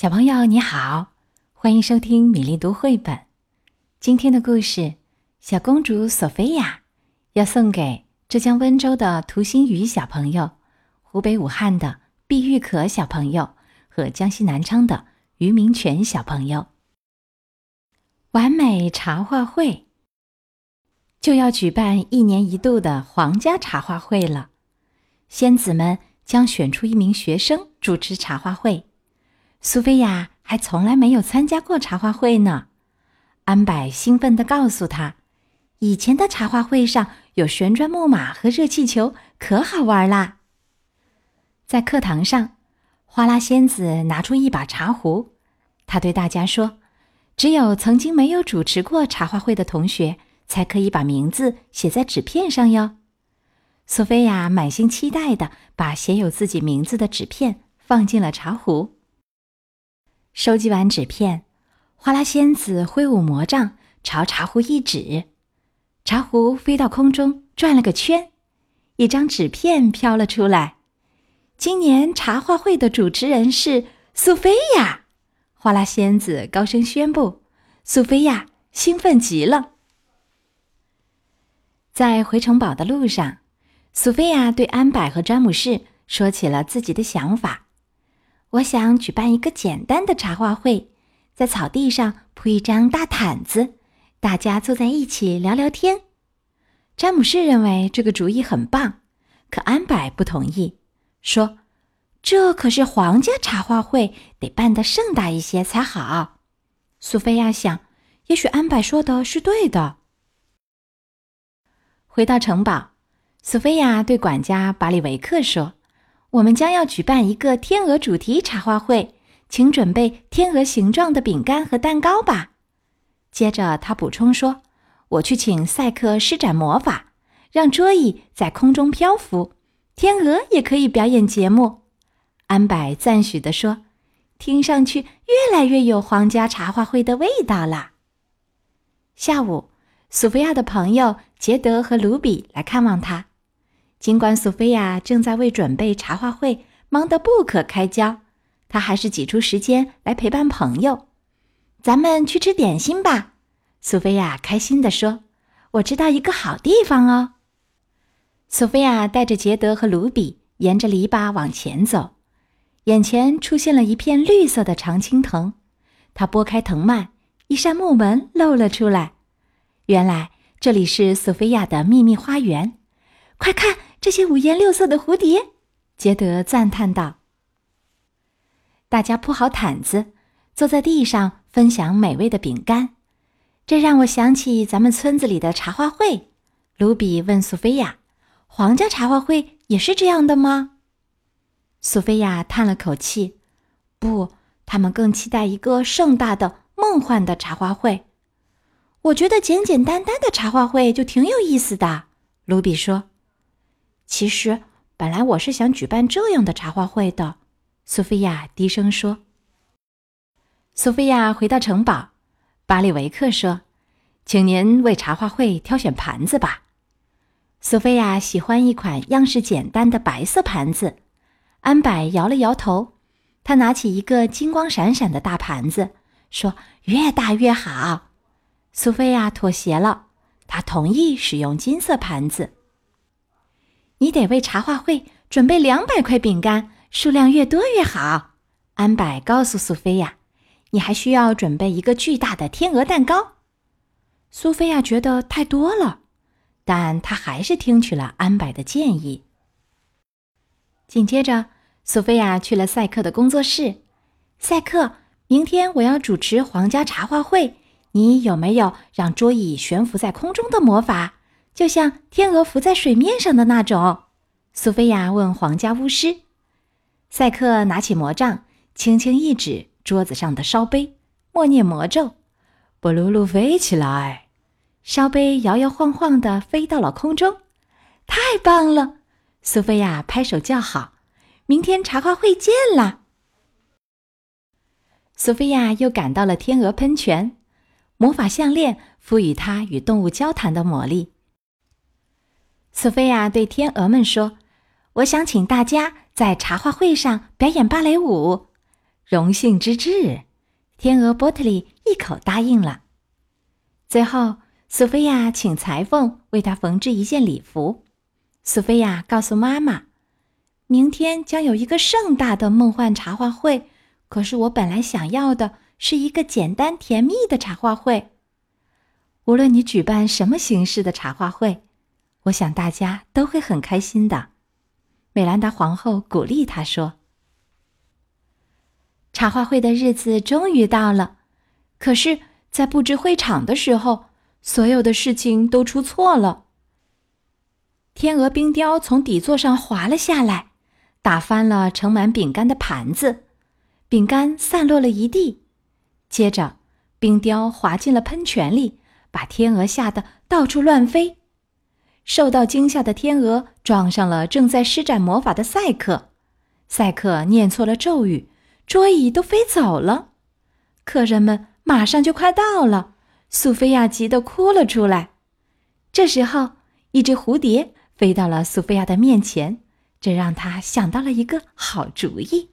小朋友你好，欢迎收听米粒读绘本。今天的故事《小公主索菲亚》要送给浙江温州的涂新宇小朋友、湖北武汉的毕玉可小朋友和江西南昌的于明全小朋友。完美茶话会就要举办一年一度的皇家茶话会了，仙子们将选出一名学生主持茶话会。苏菲亚还从来没有参加过茶话会呢。安柏兴奋地告诉他：“以前的茶话会上有旋转木马和热气球，可好玩啦。”在课堂上，花拉仙子拿出一把茶壶，她对大家说：“只有曾经没有主持过茶话会的同学，才可以把名字写在纸片上哟。”苏菲亚满心期待地把写有自己名字的纸片放进了茶壶。收集完纸片，花拉仙子挥舞魔杖，朝茶壶一指，茶壶飞到空中转了个圈，一张纸片飘了出来。今年茶话会的主持人是苏菲亚，花拉仙子高声宣布。苏菲亚兴奋极了。在回城堡的路上，苏菲亚对安柏和詹姆士说起了自己的想法。我想举办一个简单的茶话会，在草地上铺一张大毯子，大家坐在一起聊聊天。詹姆士认为这个主意很棒，可安柏不同意，说：“这可是皇家茶话会，得办得盛大一些才好。”苏菲亚想，也许安柏说的是对的。回到城堡，苏菲亚对管家巴里维克说。我们将要举办一个天鹅主题茶话会，请准备天鹅形状的饼干和蛋糕吧。接着，他补充说：“我去请赛克施展魔法，让桌椅在空中漂浮，天鹅也可以表演节目。”安柏赞许地说：“听上去越来越有皇家茶话会的味道了。”下午，索菲亚的朋友杰德和卢比来看望他。尽管索菲亚正在为准备茶话会忙得不可开交，她还是挤出时间来陪伴朋友。咱们去吃点心吧，索菲亚开心地说：“我知道一个好地方哦。”索菲亚带着杰德和卢比沿着篱笆往前走，眼前出现了一片绿色的常青藤。她拨开藤蔓，一扇木门露了出来。原来这里是索菲亚的秘密花园。快看！这些五颜六色的蝴蝶，杰德赞叹道。大家铺好毯子，坐在地上分享美味的饼干。这让我想起咱们村子里的茶话会。卢比问苏菲亚：“皇家茶话会也是这样的吗？”苏菲亚叹了口气：“不，他们更期待一个盛大的、梦幻的茶话会。我觉得简简单单的茶话会就挺有意思的。”卢比说。其实，本来我是想举办这样的茶话会的，苏菲亚低声说。苏菲亚回到城堡，巴里维克说：“请您为茶话会挑选盘子吧。”苏菲亚喜欢一款样式简单的白色盘子。安柏摇了摇头，他拿起一个金光闪闪的大盘子，说：“越大越好。”苏菲亚妥协了，她同意使用金色盘子。你得为茶话会准备两百块饼干，数量越多越好。安柏告诉苏菲亚：“你还需要准备一个巨大的天鹅蛋糕。”苏菲亚觉得太多了，但她还是听取了安柏的建议。紧接着，苏菲亚去了赛克的工作室。赛克，明天我要主持皇家茶话会，你有没有让桌椅悬浮在空中的魔法？就像天鹅浮在水面上的那种，苏菲亚问皇家巫师。赛克拿起魔杖，轻轻一指桌子上的烧杯，默念魔咒：“布鲁鲁飞起来！”烧杯摇摇晃晃地飞到了空中。太棒了！苏菲亚拍手叫好。明天茶话会见啦！苏菲亚又赶到了天鹅喷泉，魔法项链赋予她与动物交谈的魔力。索菲亚对天鹅们说：“我想请大家在茶话会上表演芭蕾舞。荣幸之至。天鹅波特利一口答应了。最后，苏菲亚请裁缝为她缝制一件礼服。苏菲亚告诉妈妈，明天将有一个盛大的梦幻茶话会。可是我本来想要的是一个简单甜蜜的茶话会。无论你举办什么形式的茶话会，我想大家都会很开心的。美兰达皇后鼓励他说：“茶话会的日子终于到了，可是，在布置会场的时候，所有的事情都出错了。天鹅冰雕从底座上滑了下来，打翻了盛满饼干的盘子，饼干散落了一地。接着，冰雕滑进了喷泉里，把天鹅吓得到处乱飞。”受到惊吓的天鹅撞上了正在施展魔法的赛克，赛克念错了咒语，桌椅都飞走了。客人们马上就快到了，苏菲亚急得哭了出来。这时候，一只蝴蝶飞到了苏菲亚的面前，这让她想到了一个好主意。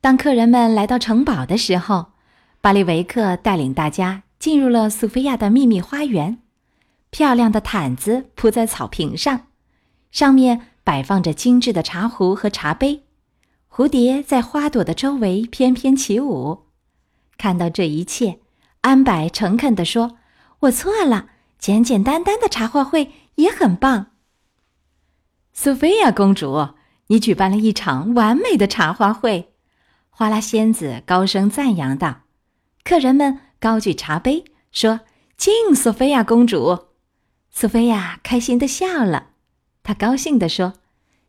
当客人们来到城堡的时候，巴利维克带领大家进入了苏菲亚的秘密花园。漂亮的毯子铺在草坪上，上面摆放着精致的茶壶和茶杯。蝴蝶在花朵的周围翩翩起舞。看到这一切，安柏诚恳地说：“我错了，简简单单的茶话会也很棒。”苏菲亚公主，你举办了一场完美的茶话会。”花拉仙子高声赞扬道。客人们高举茶杯，说：“敬索菲亚公主。”苏菲亚开心的笑了，她高兴地说：“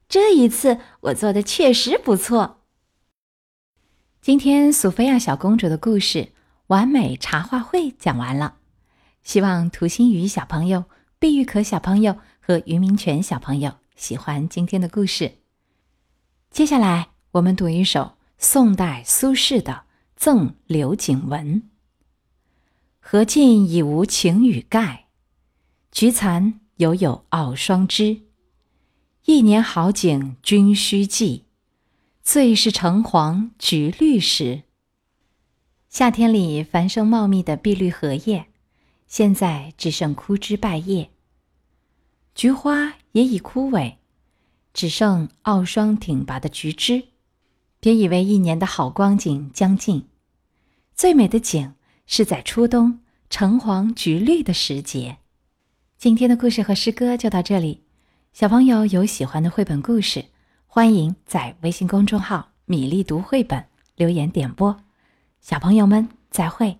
这一次我做的确实不错。”今天苏菲亚小公主的故事《完美茶话会》讲完了，希望涂心雨小朋友、碧玉可小朋友和于明全小朋友喜欢今天的故事。接下来我们读一首宋代苏轼的《赠刘景文》：“荷尽已无擎雨盖。”菊残犹有傲霜枝，一年好景君须记，最是橙黄橘绿时。夏天里繁盛茂密的碧绿荷叶，现在只剩枯枝败叶。菊花也已枯萎，只剩傲霜挺拔的菊枝。别以为一年的好光景将尽，最美的景是在初冬橙黄橘绿的时节。今天的故事和诗歌就到这里，小朋友有喜欢的绘本故事，欢迎在微信公众号“米粒读绘本”留言点播。小朋友们，再会。